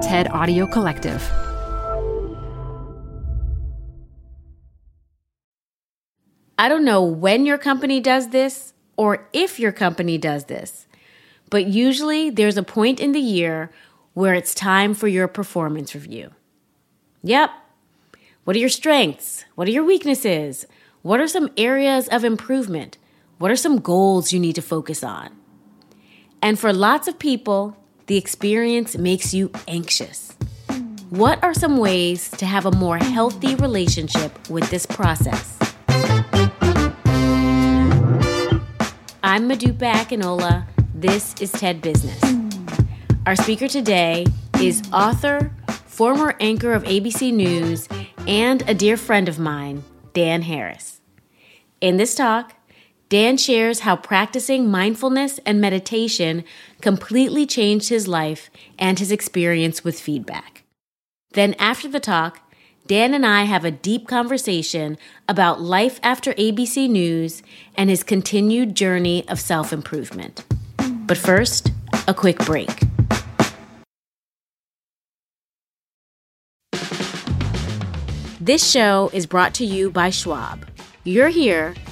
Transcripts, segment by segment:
TED Audio Collective. I don't know when your company does this or if your company does this, but usually there's a point in the year where it's time for your performance review. Yep. What are your strengths? What are your weaknesses? What are some areas of improvement? What are some goals you need to focus on? And for lots of people, the experience makes you anxious. What are some ways to have a more healthy relationship with this process? I'm Modupe Akinola. This is TED Business. Our speaker today is author, former anchor of ABC News, and a dear friend of mine, Dan Harris. In this talk, Dan shares how practicing mindfulness and meditation completely changed his life and his experience with feedback. Then, after the talk, Dan and I have a deep conversation about life after ABC News and his continued journey of self improvement. But first, a quick break. This show is brought to you by Schwab. You're here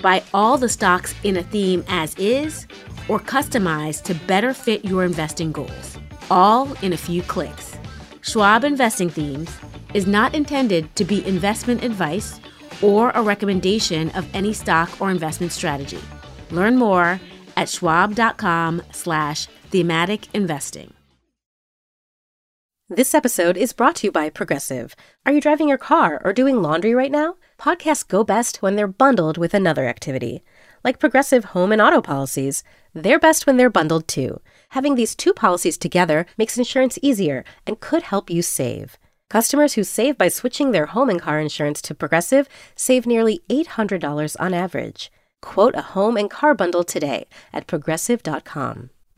Buy all the stocks in a theme as is or customize to better fit your investing goals, all in a few clicks. Schwab Investing Themes is not intended to be investment advice or a recommendation of any stock or investment strategy. Learn more at schwab.com slash thematic investing. This episode is brought to you by Progressive. Are you driving your car or doing laundry right now? Podcasts go best when they're bundled with another activity. Like Progressive home and auto policies, they're best when they're bundled too. Having these two policies together makes insurance easier and could help you save. Customers who save by switching their home and car insurance to Progressive save nearly $800 on average. Quote a home and car bundle today at progressive.com.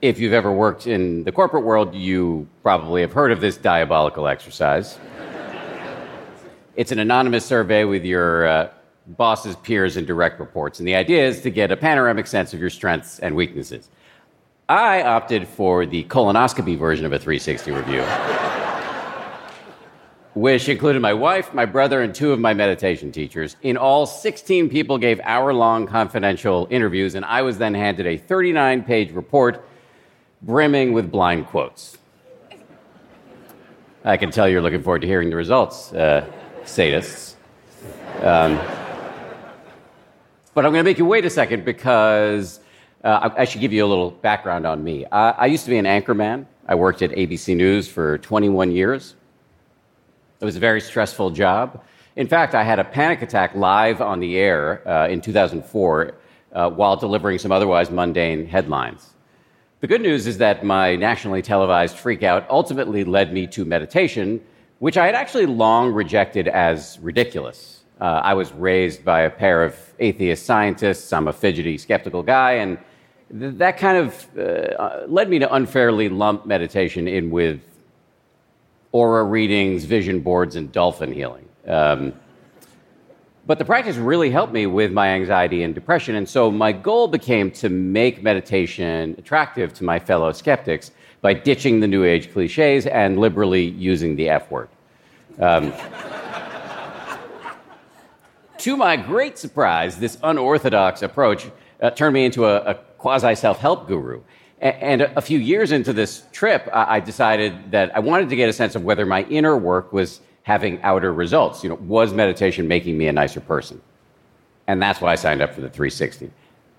If you've ever worked in the corporate world, you probably have heard of this diabolical exercise. it's an anonymous survey with your uh, boss's peers and direct reports, and the idea is to get a panoramic sense of your strengths and weaknesses. I opted for the colonoscopy version of a 360 review, which included my wife, my brother, and two of my meditation teachers. In all, 16 people gave hour long confidential interviews, and I was then handed a 39 page report brimming with blind quotes. I can tell you're looking forward to hearing the results, uh, sadists. Um, but I'm going to make you wait a second because uh, I, I, should give you a little background on me. I, I used to be an anchorman. I worked at ABC News for 21 years. It was a very stressful job. In fact, I had a panic attack live on the air uh, in 2004 uh, while delivering some otherwise mundane headlines. The good news is that my nationally televised freakout ultimately led me to meditation, which I had actually long rejected as ridiculous. Uh, I was raised by a pair of atheist scientists. I'm a fidgety, skeptical guy, and th- that kind of uh, uh led me to unfairly lump meditation in with aura readings, vision boards, and dolphin healing. Um, but the practice really helped me with my anxiety and depression. And so my goal became to make meditation attractive to my fellow skeptics by ditching the New Age cliches and liberally using the F word. Um, to my great surprise, this unorthodox approach uh, turned me into a, a quasi self help guru. And a, few years into this trip, I decided that I wanted to get a sense of whether my inner work was having outer results. You know, was meditation making me a nicer person? And that's why I signed up for the 360.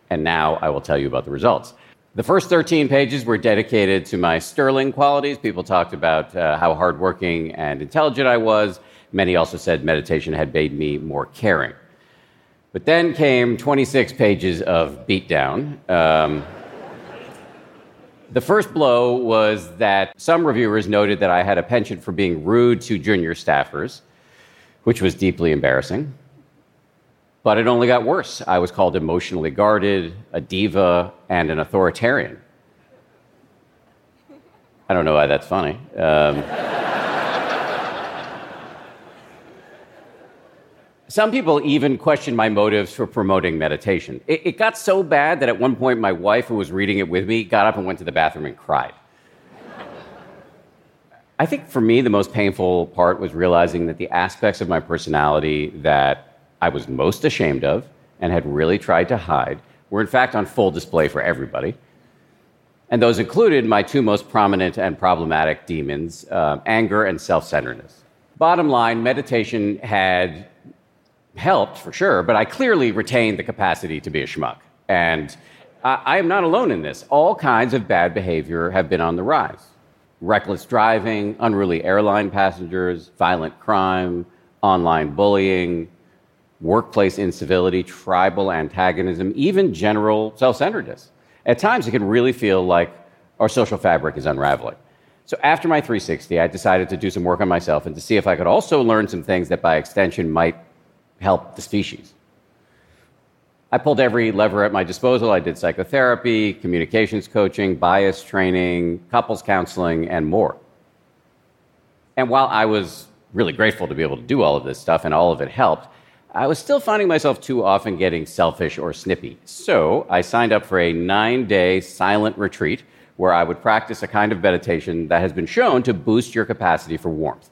And now I will tell you about the results. The first 13 pages were dedicated to my sterling qualities. People talked about uh, how hardworking and intelligent I was. Many also said meditation had made me more caring. But then came 26 pages of beatdown. Um, the first blow was that some reviewers noted that I had a penchant for being rude to junior staffers, which was deeply embarrassing. But it only got worse. I was called emotionally guarded, a diva, and an authoritarian. I don't know why that's funny. Um, Some people even questioned my motives for promoting meditation. It, it, got so bad that at one point my wife, who was reading it with me, got up and went to the bathroom and cried. I think for me, the most painful part was realizing that the aspects of my personality that I was most ashamed of and had really tried to hide were in fact on full display for everybody. And those included my two most prominent and problematic demons uh, anger and self centeredness. Bottom line, meditation had helped for sure, but I clearly retained the capacity to be a schmuck. And I, I am not alone in this. All kinds of bad behavior have been on the rise reckless driving, unruly airline passengers, violent crime, online bullying, workplace incivility, tribal antagonism, even general self centeredness. At times, it can really feel like our social fabric is unraveling. So, after my 360, I decided to do some work on myself and to see if I could also learn some things that, by extension, might help the species. I pulled every lever at my disposal. I did psychotherapy, communications coaching, bias training, couples counseling, and more. And while I was really grateful to be able to do all of this stuff and all of it helped, I was still finding myself too often getting selfish or snippy. So I signed up for a nine day silent retreat where I would practice a kind of meditation that has been shown to boost your capacity for warmth.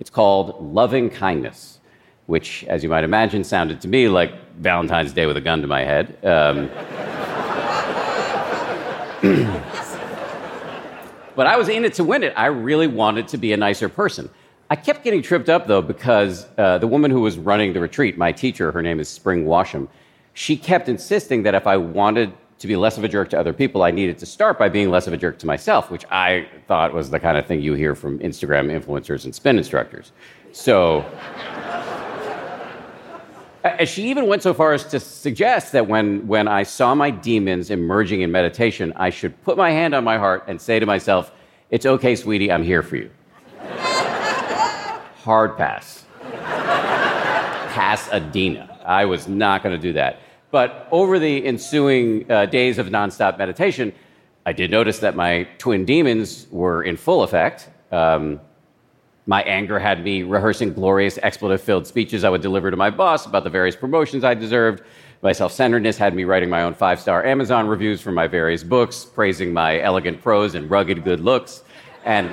It's called loving kindness which, as you might imagine, sounded to me like Valentine's Day with a gun to my head. Um, but I was in it to win it. I really wanted to be a nicer person. I kept getting tripped up, though, because uh, the woman who was running the retreat, my teacher, her name is Spring Washam, she kept insisting that if I wanted to be less of a jerk to other people, I needed to start by being less of a jerk to myself, which I thought was the kind of thing you hear from Instagram influencers and spin instructors. So. She even went so far as to suggest that when, when I saw my demons emerging in meditation, I should put my hand on my heart and say to myself, It's okay, sweetie, I'm here for you. Hard pass. Pasadena. I was not going to do that. But over the ensuing uh, days of nonstop meditation, I did notice that my twin demons were in full effect. Um, my anger had me rehearsing glorious expletive filled speeches I would deliver to my boss about the various promotions I deserved. My self centeredness had me writing my own five star Amazon reviews for my various books, praising my elegant prose and rugged good looks. And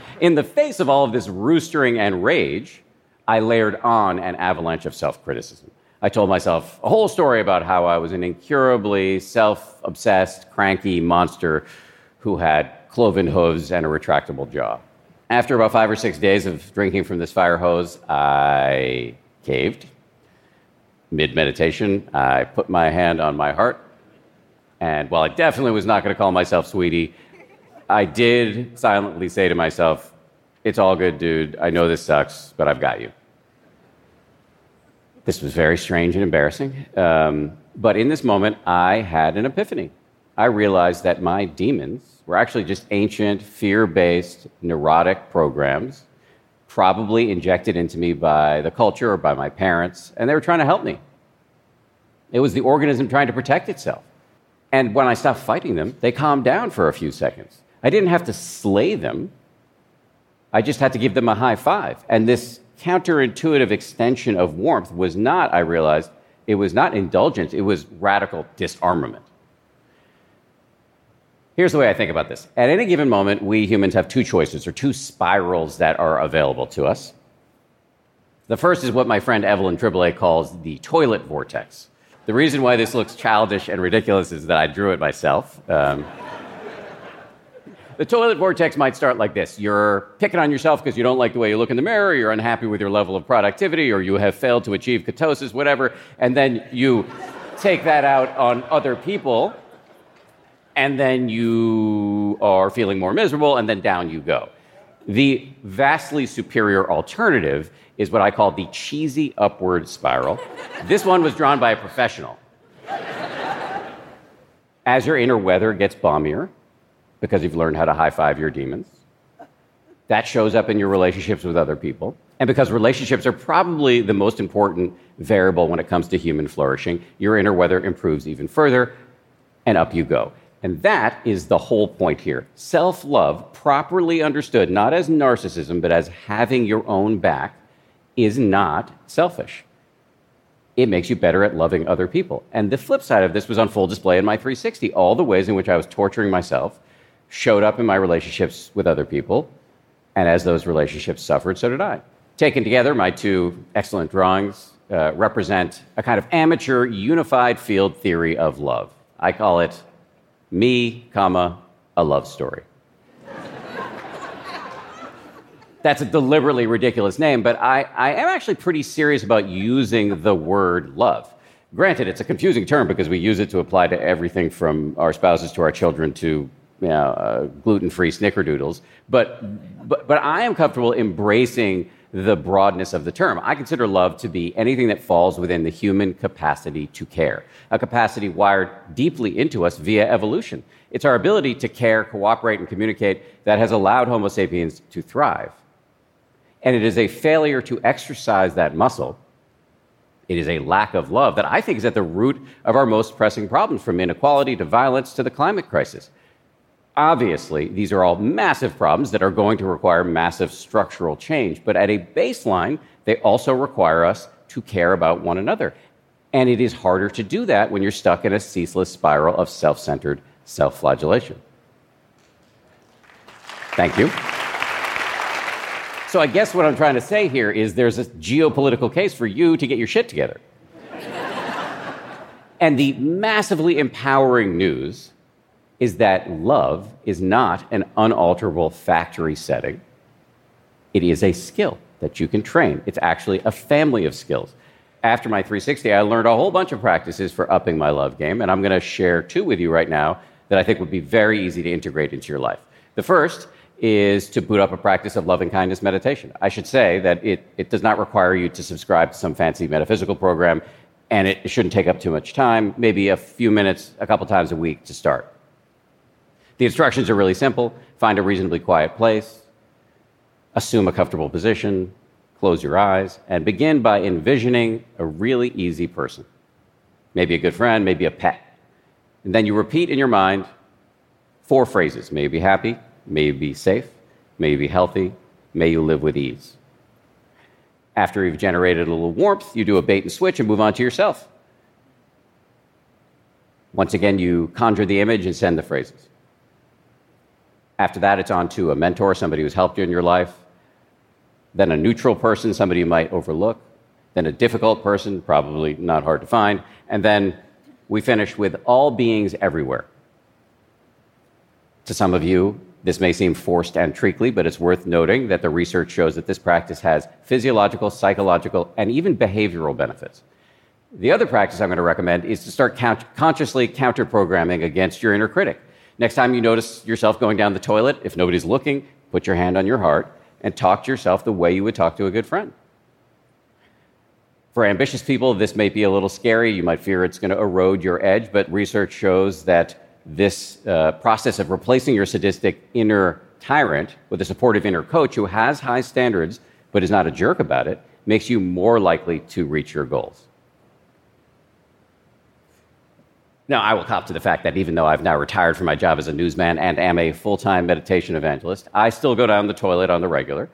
in the face of all of this roostering and rage, I layered on an avalanche of self criticism. I told myself a whole story about how I was an incurably self obsessed, cranky monster who had cloven hooves and a retractable jaw. After about five or six days of drinking from this fire hose, I caved. Mid meditation, I put my hand on my heart. And while I definitely was not going to call myself sweetie, I did silently say to myself, It's all good, dude. I know this sucks, but I've got you. This was very strange and embarrassing. Um, but in this moment, I had an epiphany. I realized that my demons were actually just ancient, fear based, neurotic programs, probably injected into me by the culture or by my parents, and they were trying to help me. It was the organism trying to protect itself. And when I stopped fighting them, they calmed down for a few seconds. I didn't have to slay them, I just had to give them a high five. And this counterintuitive extension of warmth was not, I realized, it was not indulgence, it was radical disarmament. Here's the way I think about this. At any given moment, we humans have two choices or two spirals that are available to us. The first is what my friend Evelyn Tribole calls the toilet vortex. The reason why this looks childish and ridiculous is that I drew it myself. Um, the toilet vortex might start like this You're picking on yourself because you don't like the way you look in the mirror, you're unhappy with your level of productivity, or you have failed to achieve ketosis, whatever, and then you take that out on other people, and then you are feeling more miserable, and then down you go. The vastly superior alternative is what I call the cheesy upward spiral. this one was drawn by a professional. As your inner weather gets balmier, because you've learned how to high five your demons. That shows up in your relationships with other people. And because relationships are probably the most important variable when it comes to human flourishing, your inner weather improves even further, and up you go. And that is the whole point here. Self love, properly understood, not as narcissism, but as having your own back, is not selfish. It makes you better at loving other people. And the flip side of this was on full display in my 360. All the ways in which I was torturing myself showed up in my relationships with other people. And as those relationships suffered, so did I. Taken together, my two excellent drawings uh, represent a kind of amateur unified field theory of love. I call it me, comma, a love story. That's a deliberately ridiculous name, but I, I am actually pretty serious about using the word love. Granted, it's a confusing term because we use it to apply to everything from our spouses to our children to you know, uh, gluten-free snickerdoodles. But, but, but I am comfortable embracing the broadness of the term. I consider love to be anything that falls within the human capacity to care, a capacity wired deeply into us via evolution. It's our ability to care, cooperate, and communicate that has allowed Homo sapiens to thrive. And it is a failure to exercise that muscle. It is a lack of love that I think is at the root of our most pressing problems, from inequality to violence to the climate crisis. Obviously, these are all massive problems that are going to require massive structural change, but at a baseline, they also require us to care about one another. And it is harder to do that when you're stuck in a ceaseless spiral of self centered self flagellation. Thank you. So, I guess what I'm trying to say here is there's a geopolitical case for you to get your shit together. and the massively empowering news is that love is not an unalterable factory setting. It is a skill that you can train. It's actually a family of skills. After my 360, I learned a whole bunch of practices for upping my love game, and I'm going to share two with you right now that I think would be very easy to integrate into your life. The first is to boot up a practice of loving kindness meditation. I should say that it, it does not require you to subscribe to some fancy metaphysical program, and it shouldn't take up too much time, maybe a few minutes, a couple times a week to start. The instructions are really simple find a reasonably quiet place, assume a comfortable position, close your eyes, and begin by envisioning a really easy person. Maybe a good friend, maybe a pet. And then you repeat in your mind four phrases May you be happy, may you be safe, may you be healthy, may you live with ease. After you've generated a little warmth, you do a bait and switch and move on to yourself. Once again, you conjure the image and send the phrases. After that, it's on to a mentor, somebody who's helped you in your life. Then a neutral person, somebody you might overlook. Then a difficult person, probably not hard to find. And then we finish with all beings everywhere. To some of you, this may seem forced and treacly, but it's worth noting that the research shows that this practice has physiological, psychological, and even behavioral benefits. The other practice I'm going to recommend is to start count- consciously counter programming against your inner critic. Next time you notice yourself going down the toilet, if nobody's looking, put your hand on your heart and talk to yourself the way you would talk to a good friend. For ambitious people, this may be a little scary. You might fear it's going to erode your edge, but research shows that this uh, process of replacing your sadistic inner tyrant with a supportive inner coach who has high standards but is not a jerk about it makes you more likely to reach your goals. Now, I will cop to the fact that even though I've now retired from my job as a newsman and am a full time meditation evangelist, I still go down the toilet on the regular.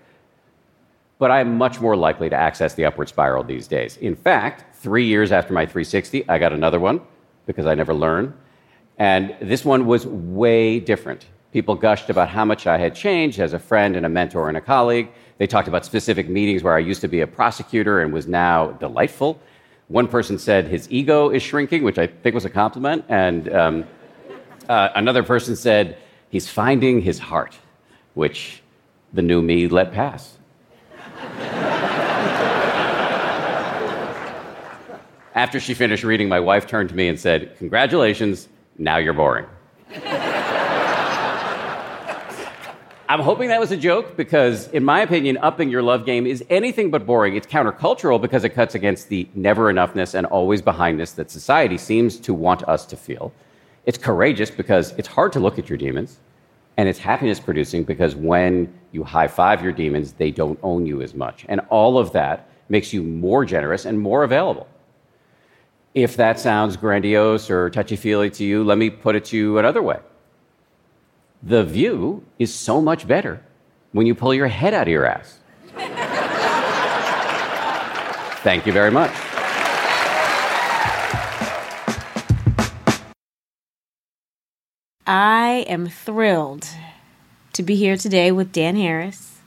But I am much more likely to access the upward spiral these days. In fact, three years after my 360, I got another one because I never learn. And this one was way different. People gushed about how much I had changed as a friend and a mentor and a colleague. They talked about specific meetings where I used to be a prosecutor and was now delightful. One person said his ego is shrinking, which I think was a compliment. And um, uh, another person said he's finding his heart, which the new me let pass. After she finished reading, my wife turned to me and said, Congratulations, now you're boring. I'm hoping that was a joke because, in my opinion, upping your love game is anything but boring. It's countercultural because it cuts against the never enoughness and always behindness that society seems to want us to feel. It's courageous because it's hard to look at your demons. And it's happiness producing because when you high five your demons, they don't own you as much. And all of that makes you more generous and more available. If that sounds grandiose or touchy feely to you, let me put it to you another way the view is so much better when you pull your head out of your ass. Thank you very much. I am thrilled to be here today with Dan Harris,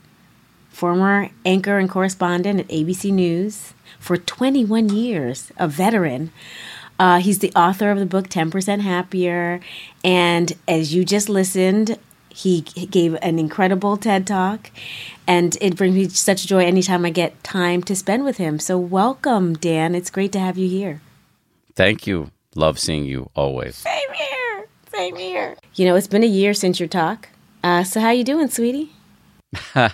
former anchor and correspondent at ABC News for 21 years, a veteran uh, he's the author of the book 10% Happier. And as you just listened, he gave an incredible TED talk. And it brings me such joy anytime I get time to spend with him. So, welcome, Dan. It's great to have you here. Thank you. Love seeing you always. Same here. Same here. You know, it's been a year since your talk. Uh, so, how you doing, sweetie?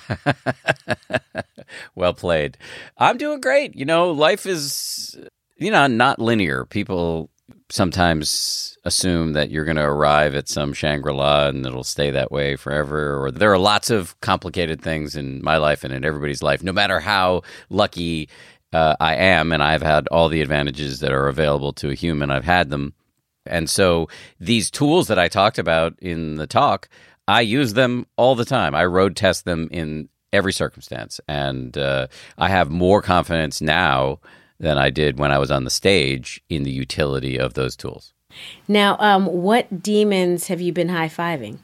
well played. I'm doing great. You know, life is you know, not linear. People sometimes assume that you're going to arrive at some Shangri La and it'll stay that way forever. Or there are lots of complicated things in my life and in everybody's life, no matter how lucky uh, I am. And I've had all the advantages that are available to a human, I've had them. And so these tools that I talked about in the talk, I use them all the time. I road test them in every circumstance. And uh, I have more confidence now than I did when I was on the stage in the utility of those tools. Now, um, what demons have you been high fiving?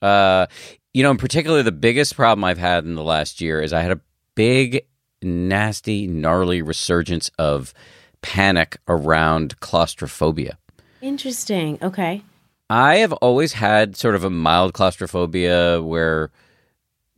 Uh, you know, in particular, the biggest problem I've had in the last year is I had a big, nasty, gnarly resurgence of panic around claustrophobia. Interesting. Okay. I have always had sort of a mild claustrophobia where,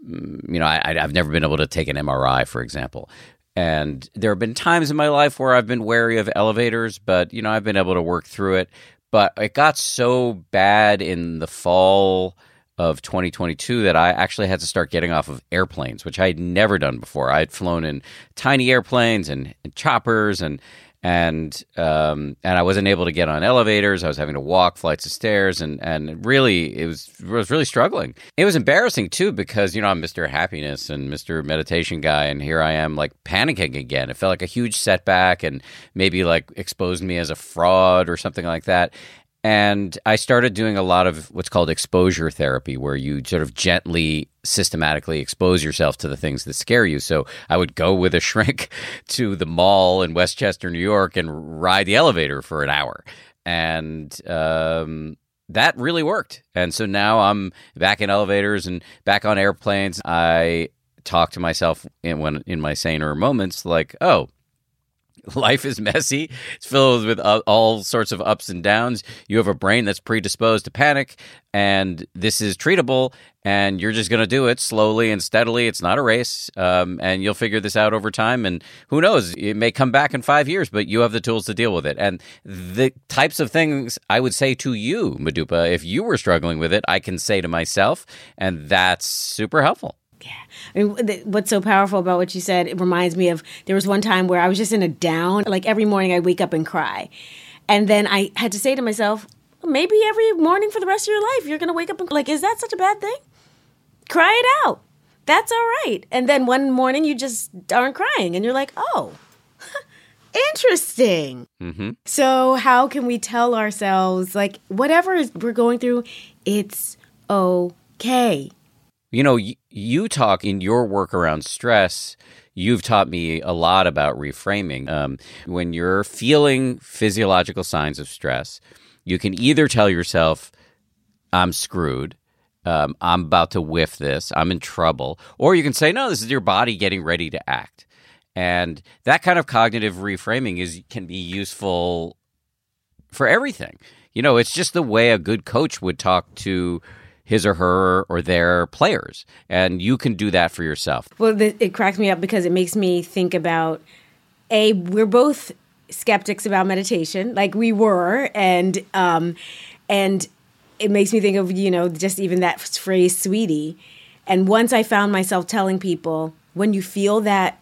mm, you know, I, have never been able to take an MRI, for example. And there have been times in my life where I've been wary of elevators, but you know, I've been able to work through it. But it got so bad in the fall of 2022 that I actually had to start getting off of airplanes, which I had never done before. I had flown in tiny airplanes and, and choppers and and um, and I wasn't able to get on elevators. I was having to walk flights of stairs, and and really it was it was really struggling. It was embarrassing too because you know I'm Mr. Happiness and Mr. Meditation guy, and here I am like panicking again. It felt like a huge setback, and maybe like exposed me as a fraud or something like that. And I started doing a lot of what's called exposure therapy, where you sort of gently, systematically expose yourself to the things that scare you. So I would go with a shrink to the mall in Westchester, New York, and ride the elevator for an hour. And um, that really worked. And so now I'm back in elevators and back on airplanes. I talk to myself in when in my saner moments like, oh, life is messy. It's filled with uh, all sorts of ups and downs. You have a brain that's predisposed to panic, and this is treatable. And you're just going to do it slowly and steadily. It's not a race, um, and you'll figure this out over time. And who knows? It may come back in five years, but you have the tools to deal with it. And the types of things I would say to you, Modupe, if you were struggling with it, I can say to myself, and that's super helpful. Yeah. I mean, what's so powerful about what you said, it reminds me of there was one time where I was just in a down, like every morning I'd wake up and cry. And then I had to say to myself, maybe every morning for the rest of your life, you're going to wake up and, like, is that such a bad thing? Cry it out. That's all right. And then one morning you just aren't crying and you're like, oh, interesting. Mm-hmm. So, how can we tell ourselves, like, whatever we're going through, it's okay? You know, you, you talk in your work around stress. You've taught me a lot about reframing. Um, when you're feeling physiological signs of stress, You can either tell yourself, I'm screwed. Um, I'm about to whiff this. I'm in trouble. Or you can say, no, this is your body getting ready to act. And that kind of cognitive reframing is can be useful for everything. You know, it's just the way a good coach would talk to his or her or their players. And you can do that for yourself. Well, it cracks me up because it makes me think about a we're both skeptics about meditation, like we were, and um, and it makes me think of you know just even that phrase, sweetie. And once I found myself telling people, when you feel that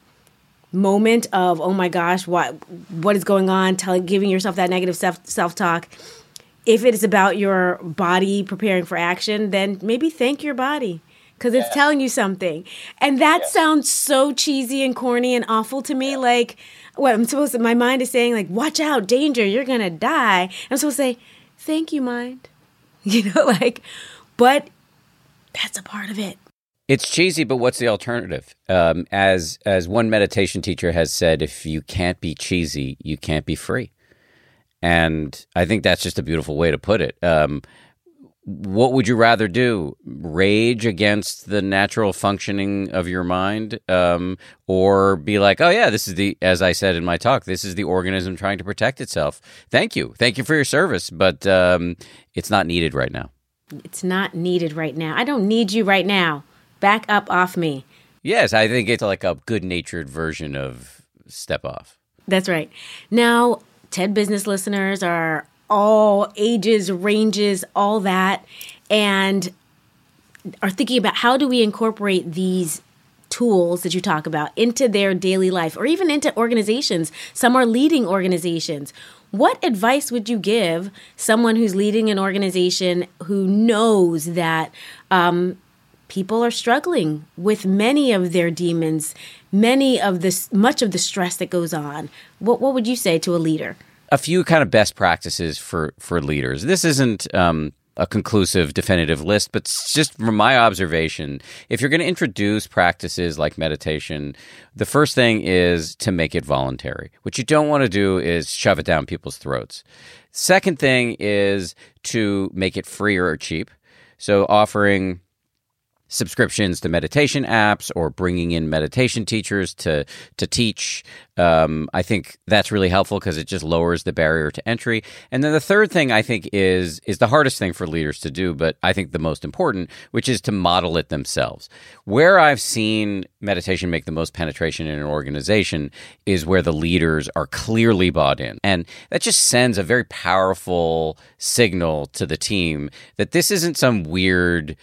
moment of oh my gosh what what is going on telling giving yourself that negative self self talk if it is about your body preparing for action then maybe thank your body because it's yeah. telling you something and that yeah. sounds so cheesy and corny and awful to me yeah. like what i'm supposed to my mind is saying like watch out danger you're gonna die i'm supposed to say thank you mind you know like but that's a part of it it's cheesy, but what's the alternative? Um, as as one meditation teacher has said, if you can't be cheesy, you can't be free. And I think that's just a beautiful way to put it. Um, what would you rather do? Rage against the natural functioning of your mind, um, or be like, "Oh yeah, this is the," as I said in my talk, this is the organism trying to protect itself. Thank you, thank you for your service, but um, it's not needed right now. It's not needed right now. I don't need you right now. Back up off me. Yes, I think it's like a good natured version of step off. That's right. Now, TED business listeners are all ages, ranges, all that, and are thinking about how do we incorporate these tools that you talk about into their daily life or even into organizations. Some are leading organizations. What advice would you give someone who's leading an organization who knows that um, people are struggling with many of their demons, many of this, much of the stress that goes on. What what would you say to a leader? A few kind of best practices for for leaders. This isn't. Um, a conclusive, definitive list, but just from my observation, if you're going to introduce practices like meditation, the first thing is to make it voluntary. What you don't want to do is shove it down people's throats. Second thing is to make it free or cheap. So offering subscriptions to meditation apps or bringing in meditation teachers to to teach. Um, I think that's really helpful because it just lowers the barrier to entry. And then the third thing I think is is the hardest thing for leaders to do, but I think the most important, which is to model it themselves. Where I've seen meditation make the most penetration in an organization is where the leaders are clearly bought in, and that just sends a very powerful signal to the team that this isn't some weird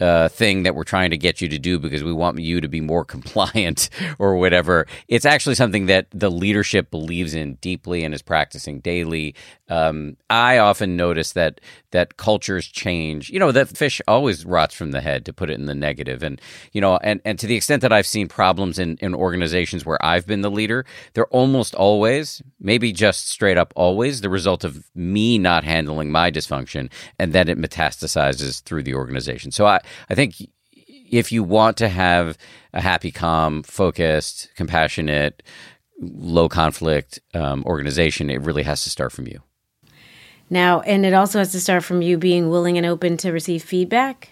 uh, thing that we're trying to get you to do because we want you to be more compliant or whatever. It's actually something that the leadership believes in deeply and is practicing daily. Um, I often notice that that cultures change. You know, that fish always rots from the head, to put it in the negative. And you know, and and to the extent that I've seen problems in in organizations where I've been the leader, they're almost always, maybe just straight up always, the result of me not handling my dysfunction, and then it metastasizes through the organization. So I I think if you want to have a happy, calm, focused, compassionate, low conflict um, organization, it really has to start from you. Now, and it also has to start from you being willing and open to receive feedback.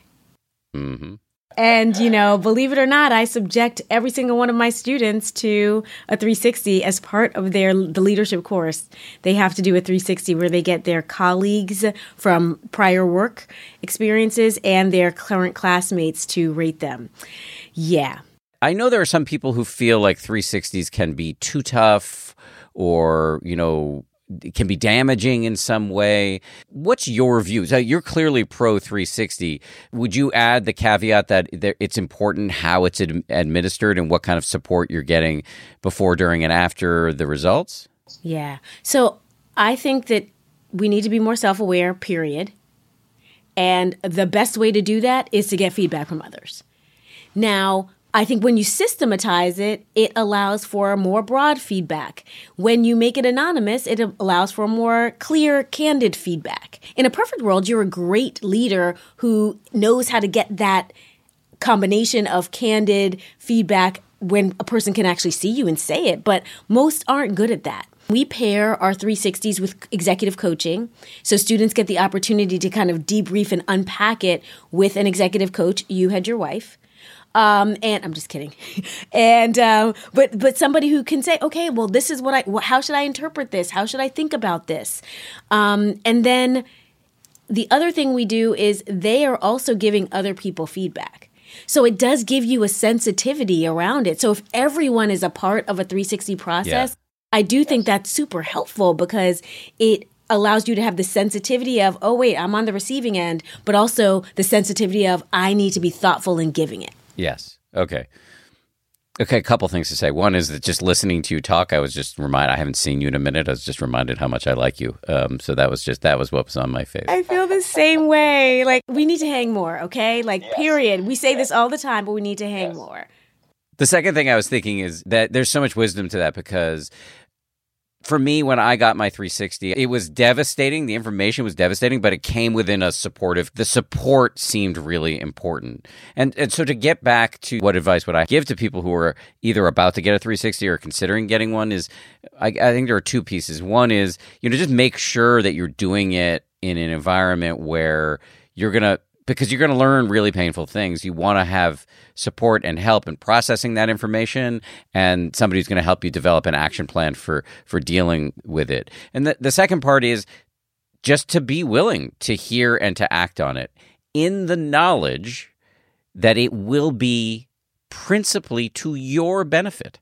Mm-hmm. And, you know, believe it or not, I subject every single one of my students to a 360 as part of their the leadership course. They have to do a 360 where they get their colleagues from prior work experiences and their current classmates to rate them. Yeah. I know there are some people who feel like 360s can be too tough or, you know, can be damaging in some way. What's your view? So you're clearly pro 360. Would you add the caveat that it's important how it's administered and what kind of support you're getting before, during, and after the results? Yeah. So I think that we need to be more self aware, period. And the best way to do that is to get feedback from others. Now, I think when you systematize it, it allows for more broad feedback. When you make it anonymous, it allows for more clear, candid feedback. In a perfect world, you're a great leader who knows how to get that combination of candid feedback when a person can actually see you and say it, but most aren't good at that. We pair our 360s with executive coaching. So students get the opportunity to kind of debrief and unpack it with an executive coach. You had your wife. Um, and I'm just kidding. and um, but but somebody who can say, okay, well, this is what I. How should I interpret this? How should I think about this? Um, and then the other thing we do is they are also giving other people feedback. So it does give you a sensitivity around it. So if everyone is a part of a 360 process, yeah. I do think that's super helpful because it allows you to have the sensitivity of, oh, wait, I'm on the receiving end, but also the sensitivity of, I need to be thoughtful in giving it. Yes. Okay. Okay, a couple things to say. One is that just listening to you talk, I was just reminded. I haven't seen you in a minute. I was just reminded how much I like you. Um, so that was just that was what was on my face. I feel the same way. Like we need to hang more. Okay, like yes. period. We say this all the time, but we need to hang yes. more. The second thing I was thinking is that there's so much wisdom to that because for me, when I got my 360, it was devastating. The information was devastating, but it came within a supportive. The support seemed really important. And and so to get back to what advice would I give to people who are either about to get a 360 or considering getting one is, I, I think there are two pieces. One is you know just make sure that you're doing it in an environment where you're gonna because you're going to learn really painful things. You want to have support and help in processing that information, and somebody who's going to help you develop an action plan for for dealing with it. And the, the second part is just to be willing to hear and to act on it in the knowledge that it will be principally to your benefit.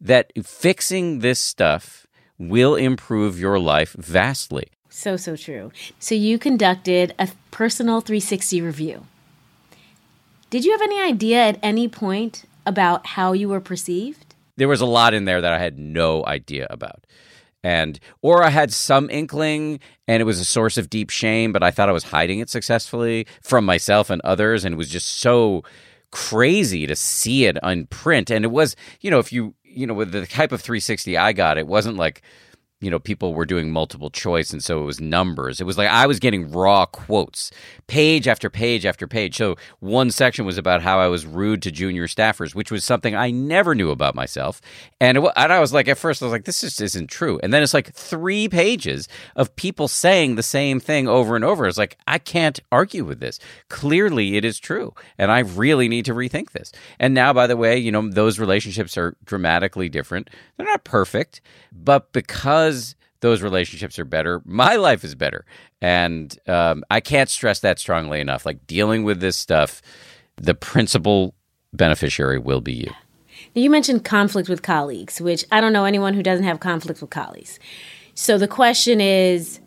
That fixing this stuff will improve your life vastly. So, so true. So, you conducted a personal 360 review. Did you have any idea at any point about how you were perceived? There was a lot in there that I had no idea about. And, or I had some inkling and it was a source of deep shame, but I thought I was hiding it successfully from myself and others. And it was just so crazy to see it on print. And it was, you know, if you, you know, with the type of 360 I got, it wasn't like, you know, people were doing multiple choice. And so it was numbers. It was like I was getting raw quotes, page after page after page. So one section was about how I was rude to junior staffers, which was something I never knew about myself. And, it, and I was like, at first, I was like, this just isn't true. And then it's like three pages of people saying the same thing over and over. It's like, I can't argue with this. Clearly, it is true. And I really need to rethink this. And now, by the way, you know, those relationships are dramatically different. They're not perfect, but because because those relationships are better, my life is better. And um, I can't stress that strongly enough. Like dealing with this stuff, the principal beneficiary will be you. You mentioned conflict with colleagues, which I don't know anyone who doesn't have conflict with colleagues. So the question is,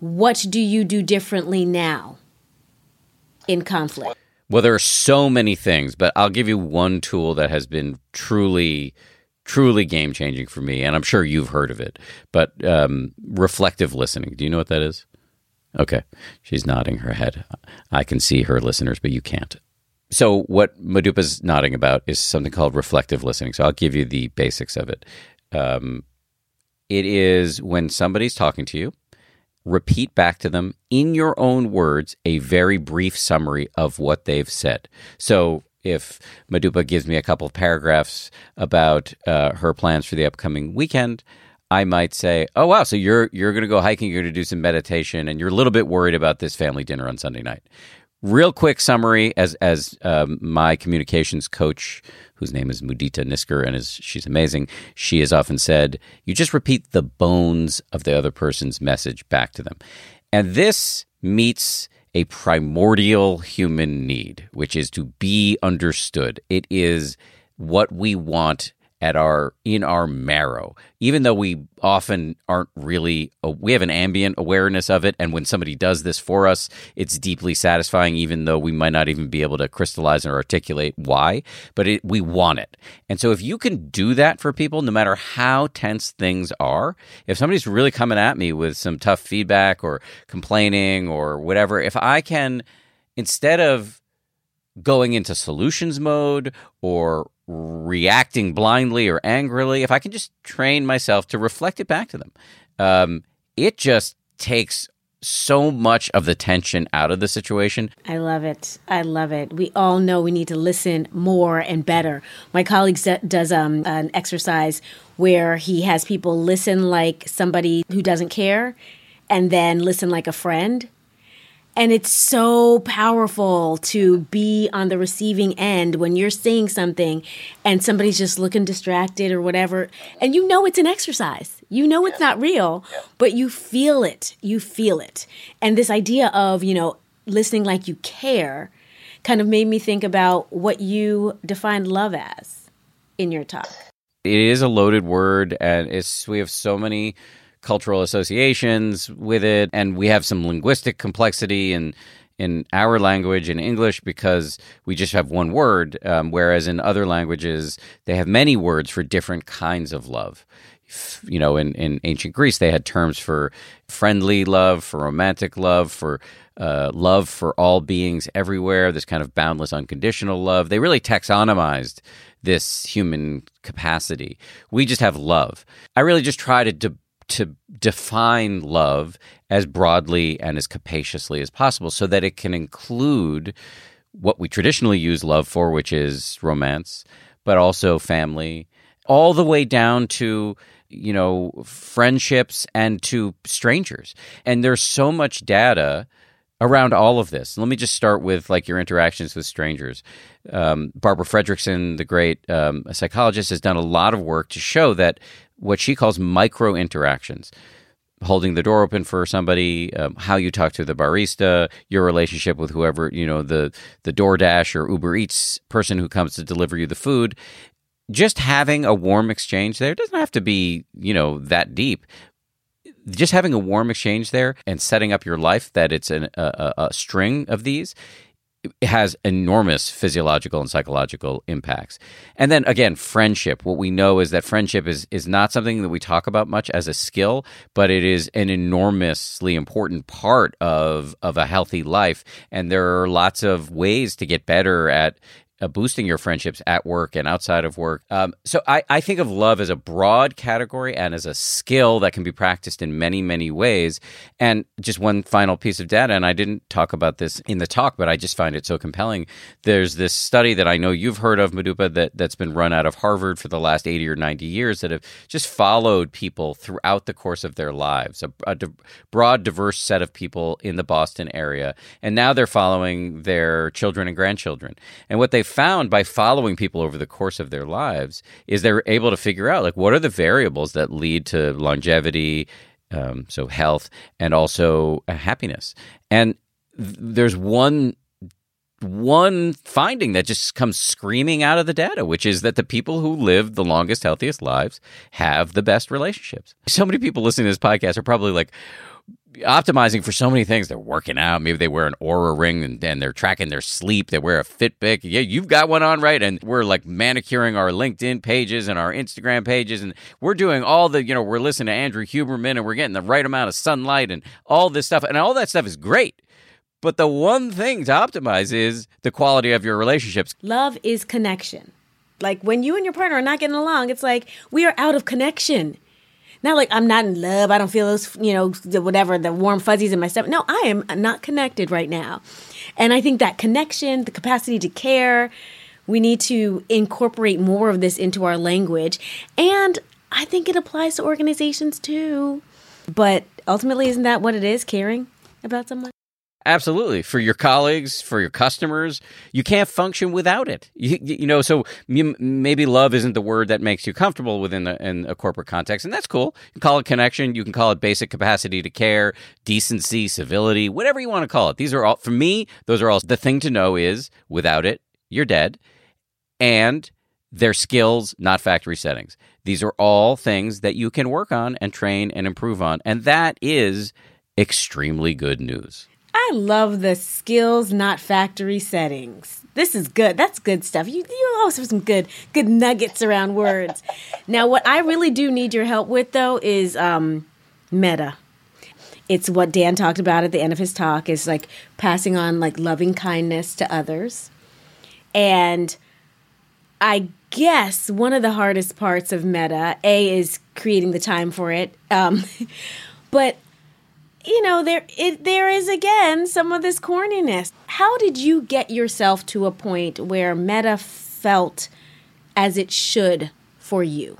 what do you do differently now in conflict? Well, there are so many things, but I'll give you one tool that has been truly truly game changing for me, and I'm sure you've heard of it. But um, reflective listening. Do you know what that is? Okay, she's nodding her head. I can see her listeners, but you can't. So what Modupe's nodding about is something called reflective listening. So I'll give you the basics of it. Um, it is when somebody's talking to you, repeat back to them in your own words a very brief summary of what they've said. So if Modupe gives me a couple of paragraphs about uh, her plans for the upcoming weekend, I might say, "Oh wow, so you're you're going to go hiking, you're going to do some meditation, and you're a little bit worried about this family dinner on Sunday night." Real quick summary, as as um, my communications coach, whose name is Mudita Nisker, and is she's amazing. She has often said, "You just repeat the bones of the other person's message back to them," and this meets a primordial human need, which is to be understood. It is what we want at our in our marrow even though we often aren't really we have an ambient awareness of it and when somebody does this for us it's deeply satisfying even though we might not even be able to crystallize or articulate why but it, we want it. And so if you can do that for people no matter how tense things are if somebody's really coming at me with some tough feedback or complaining or whatever if i can instead of going into solutions mode or reacting blindly or angrily, if I can just train myself to reflect it back to them, um, it just takes so much of the tension out of the situation. I love it. I love it. We all know we need to listen more and better. My colleague does um, an exercise where he has people listen like somebody who doesn't care and then listen like a friend. And it's so powerful to be on the receiving end when you're saying something and somebody's just looking distracted or whatever. And you know it's an exercise. You know it's not real, but you feel it. You feel it. And this idea of, you know, listening like you care kind of made me think about what you defined love as in your talk. It is a loaded word and it's we have so many cultural associations with it, and we have some linguistic complexity in in our language in English because we just have one word, um, whereas in other languages they have many words for different kinds of love. You know, in, in ancient Greece, they had terms for friendly love, for romantic love, for uh, love for all beings everywhere, this kind of boundless, unconditional love. They really taxonomized this human capacity. We just have love. I really just try to de- to define love as broadly and as capaciously as possible so that it can include what we traditionally use love for, which is romance, but also family, all the way down to you know friendships and to strangers. And there's so much data around all of this. Let me just start with like your interactions with strangers. Um, barbara fredrickson the great um, psychologist has done a lot of work to show that what she calls micro interactions holding the door open for somebody, um, how you talk to the barista, your relationship with whoever you know the the DoorDash or Uber Eats person who comes to deliver you the food. Just having a warm exchange there doesn't have to be you know that deep. Just having a warm exchange there and setting up your life that it's an, a, a string of these has enormous physiological and psychological impacts. And then again, friendship. What we know is that friendship is is not something that we talk about much as a skill, but it is an enormously important part of of a healthy life. And there are lots of ways to get better at uh, boosting your friendships at work and outside of work. Um, so I, I think of love as a broad category and as a skill that can be practiced in many, many ways. And just one final piece of data, and I didn't talk about this in the talk, but I just find it so compelling. There's this study that I know you've heard of, Modupe, that, that's been run out of Harvard for the last 80 or 90 years that have just followed people throughout the course of their lives, a, a di- broad, diverse set of people in the Boston area. And now they're following their children and grandchildren. And what they found by following people over the course of their lives is they're able to figure out like what are the variables that lead to longevity, um, so health, and also uh, happiness. And th- there's one one finding that just comes screaming out of the data, which is that the people who live the longest, healthiest lives have the best relationships. So many people listening to this podcast are probably like, optimizing for so many things. They're working out. Maybe they wear an Oura ring and, and, they're tracking their sleep. They wear a Fitbit. Yeah, you've got one on, right? And we're like manicuring our LinkedIn pages and our Instagram pages. And we're doing all the, you know, we're listening to Andrew Huberman and we're getting the right amount of sunlight and all this stuff. And all that stuff is great. But the one thing to optimize is the quality of your relationships. Love is connection. Like when you and your partner are not getting along, it's like we are out of connection not like I'm not in love. I don't feel those, you know, whatever, the warm fuzzies in my stomach. No, I am not connected right now. And I think that connection, the capacity to care, we need to incorporate more of this into our language. And I think it applies to organizations too. But ultimately, isn't that what it is, caring about someone? Absolutely. For your colleagues, for your customers, you can't function without it. You, you know, so maybe love isn't the word that makes you comfortable within a, in a corporate context, and that's cool. You can call it connection. You can call it basic capacity to care, decency, civility, whatever you want to call it. These are all, for me, those are all, the thing to know is without it, you're dead. And they're skills, not factory settings. These are all things that you can work on and train and improve on. And that is extremely good news. I love the skills, not factory settings. This is good. That's good stuff. You you always have some good good nuggets around words. now, what I really do need your help with though is um, metta. It's what Dan talked about at the end of his talk. Is like passing on like loving kindness to others, and I guess one of the hardest parts of metta a is creating the time for it, um, but you know, there it, there is again some of this corniness. How did you get yourself to a point where metta felt as it should for you?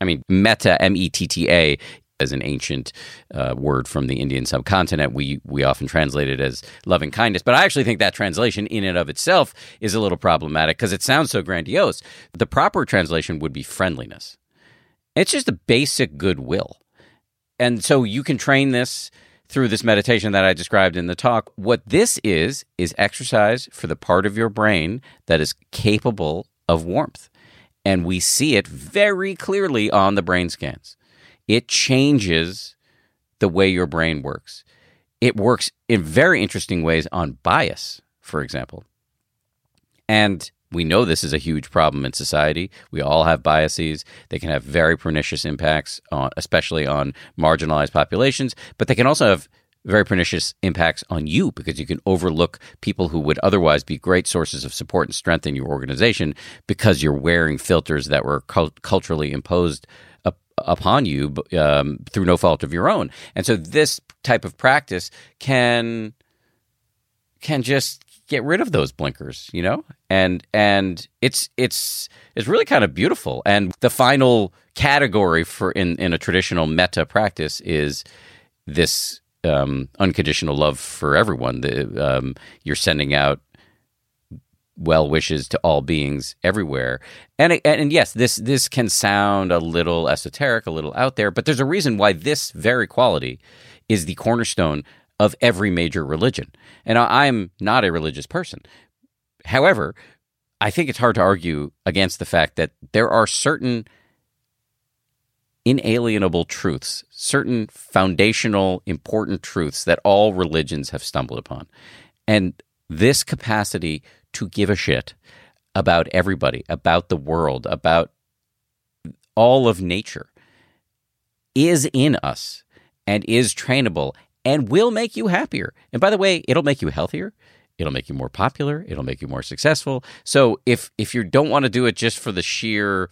I mean, metta M E T T A, as an ancient uh, word from the Indian subcontinent. We we often translate it as loving kindness, but I actually think that translation in and of itself is a little problematic because it sounds so grandiose. The proper translation would be friendliness. It's just a basic goodwill, and so you can train this through this meditation that I described in the talk. What this is is exercise for the part of your brain that is capable of warmth. And we see it very clearly on the brain scans it changes the way your brain works. It works in very interesting ways on bias, for example. And we know this is a huge problem in society. We all have biases. They can have very pernicious impacts, on, especially on marginalized populations, but they can also have very pernicious impacts on you because you can overlook people who would otherwise be great sources of support and strength in your organization because you're wearing filters that were cult- culturally imposed upon you um, through no fault of your own. And so this type of practice can can just get rid of those blinkers, you know? And and it's it's it's really kind of beautiful. And the final category for in in a traditional metta practice is this um, unconditional love for everyone. The um, you're sending out well wishes to all beings everywhere. And and yes, this this can sound a little esoteric, a little out there, but there's a reason why this very quality is the cornerstone of every major religion. And I'm not a religious person. However, I think it's hard to argue against the fact that there are certain inalienable truths, certain foundational important truths that all religions have stumbled upon. And this capacity to give a shit about everybody, about the world, about all of nature is in us and is trainable and will make you happier. And by the way, it'll make you healthier. It'll make you more popular. It'll make you more successful. So if if you don't want to do it just for the sheer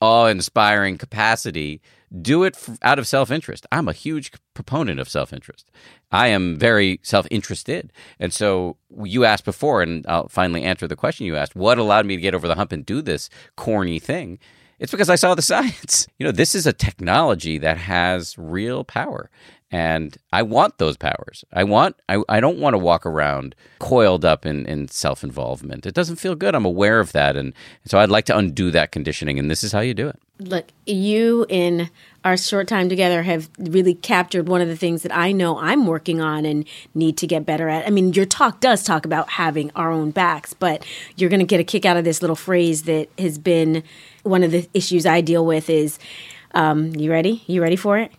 awe-inspiring capacity do it out of self interest. I'm a huge proponent of self interest. I am very self interested. And so you asked before, and I'll finally answer the question you asked what allowed me to get over the hump and do this corny thing? It's because I saw the science. You know, this is a technology that has real power. And I want those powers. I want I, I don't want to walk around coiled up in, in self involvement. It doesn't feel good. I'm aware of that. And so I'd like to undo that conditioning. And this is how you do it. Look, you in our short time together have really captured one of the things that I know I'm working on and need to get better at. I mean, your talk does talk about having our own backs, but you're going to get a kick out of this little phrase that has been one of the issues I deal with is um, you ready? You ready for it?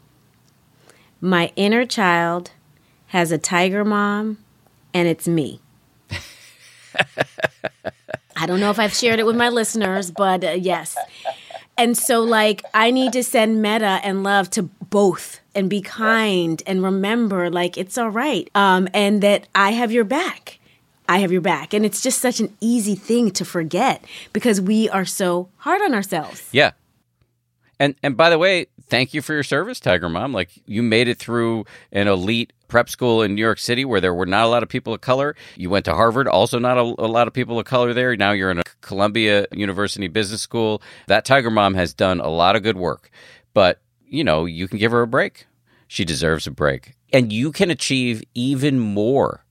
My inner child has a tiger mom, and it's me. I don't know if I've shared it with my listeners, but uh, yes. And so, like, I need to send metta and love to both and be kind and remember, like, it's all right. Um, and that I have your back. I have your back. And it's just such an easy thing to forget because we are so hard on ourselves. Yeah. And and by the way, thank you for your service, Tiger Mom. Like you made it through an elite prep school in New York City where there were not a lot of people of color. You went to Harvard, also not a, a lot of people of color there. Now you're in a Columbia University Business School. That Tiger Mom has done a lot of good work. But, you know, you can give her a break. She deserves a break. And you can achieve even more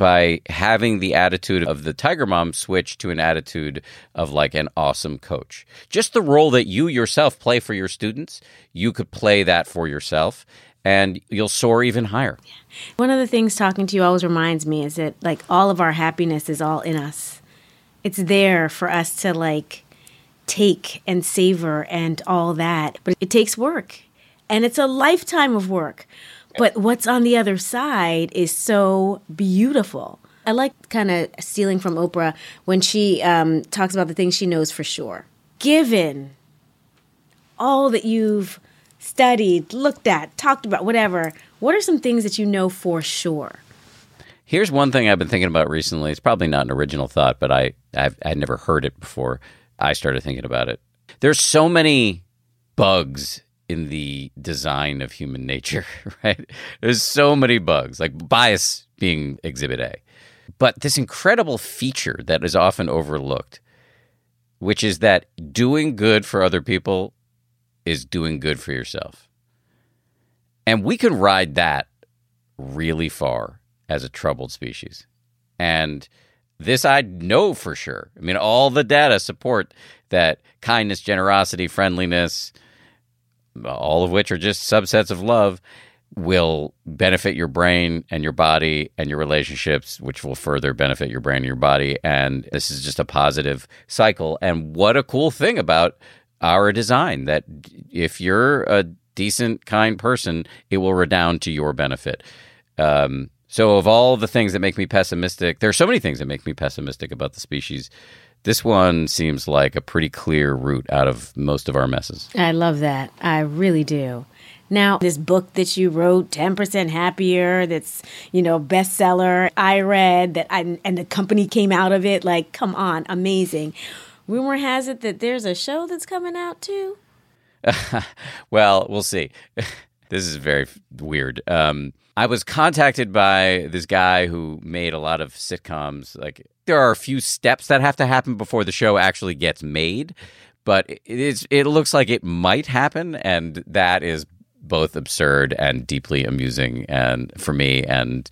by having the attitude of the Tiger Mom switch to an attitude of like an awesome coach. Just the role that you yourself play for your students, you could play that for yourself and you'll soar even higher. One of the things talking to you always reminds me is that like all of our happiness is all in us. It's there for us to like take and savor and all that. But it takes work. And it's a lifetime of work. But what's on the other side is so beautiful. I like kind of stealing from Oprah when she um, talks about the things she knows for sure. Given all that you've studied, looked at, talked about, whatever, what are some things that you know for sure? Here's one thing I've been thinking about recently. It's probably not an original thought, but I I've, I'd never heard it before. I started thinking about it. There's so many bugs in the design of human nature, right? There's so many bugs, like bias being exhibit A. But this incredible feature that is often overlooked, which is that doing good for other people is doing good for yourself. And we can ride that really far as a troubled species. And this I know for sure. I mean, all the data support that kindness, generosity, friendliness, all of which are just subsets of love, will benefit your brain and your body and your relationships, which will further benefit your brain and your body. And this is just a positive cycle. And what a cool thing about our design that if you're a decent, kind person, it will redound to your benefit. Um, so, of all the things that make me pessimistic, there are so many things that make me pessimistic about the species. This one seems like a pretty clear route out of most of our messes. I love that. I really do. Now, this book that you wrote, 10% Happier, that's, you know, bestseller, I read that I, and the company came out of it. Like, come on, amazing. Rumor has it that there's a show that's coming out too. well, we'll see. this is very weird. Um, I was contacted by this guy who made a lot of sitcoms. Like there are a few steps that have to happen before the show actually gets made, but it is it looks like it might happen, and that is both absurd and deeply amusing, and for me. And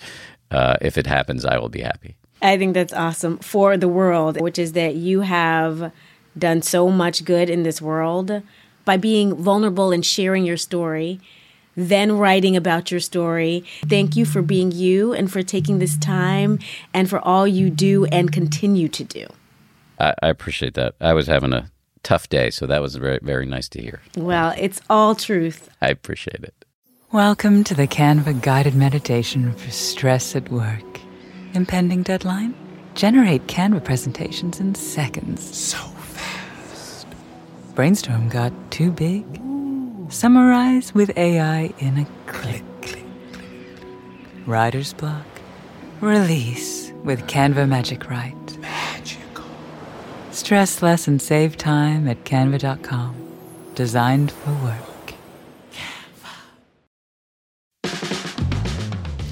uh, if it happens, I will be happy. I think that's awesome for the world, which is that you have done so much good in this world by being vulnerable and sharing your story then writing about your story. Thank you for being you and for taking this time and for all you do and continue to do. I, I appreciate that. I was having a tough day, so that was very, very nice to hear. Well, it's all truth. I appreciate it. Welcome to the Canva guided meditation for stress at work. Impending deadline? Generate Canva presentations in seconds. So fast. Brainstorm got too big? Summarize with AI in a click. click, click. Writer's block. Release with Canva Magic Write. Magical. Stress less and save time at canva.com. Designed for work.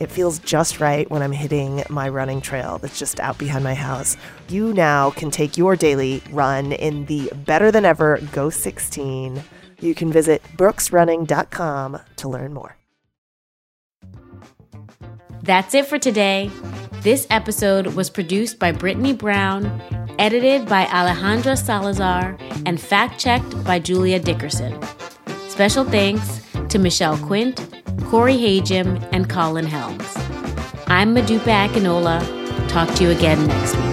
It feels just right when I'm hitting my running trail that's just out behind my house. You now can take your daily run in the better than ever Ghost 16. You can visit brooksrunning.com to learn more. That's it for today. This episode was produced by Brittany Brown, edited by Alejandra Salazar, and fact checked by Julia Dickerson. Special thanks to Michelle Quint, Corey Hajim, and Colin Helms. I'm Modupe Akinola. Talk to you again next week.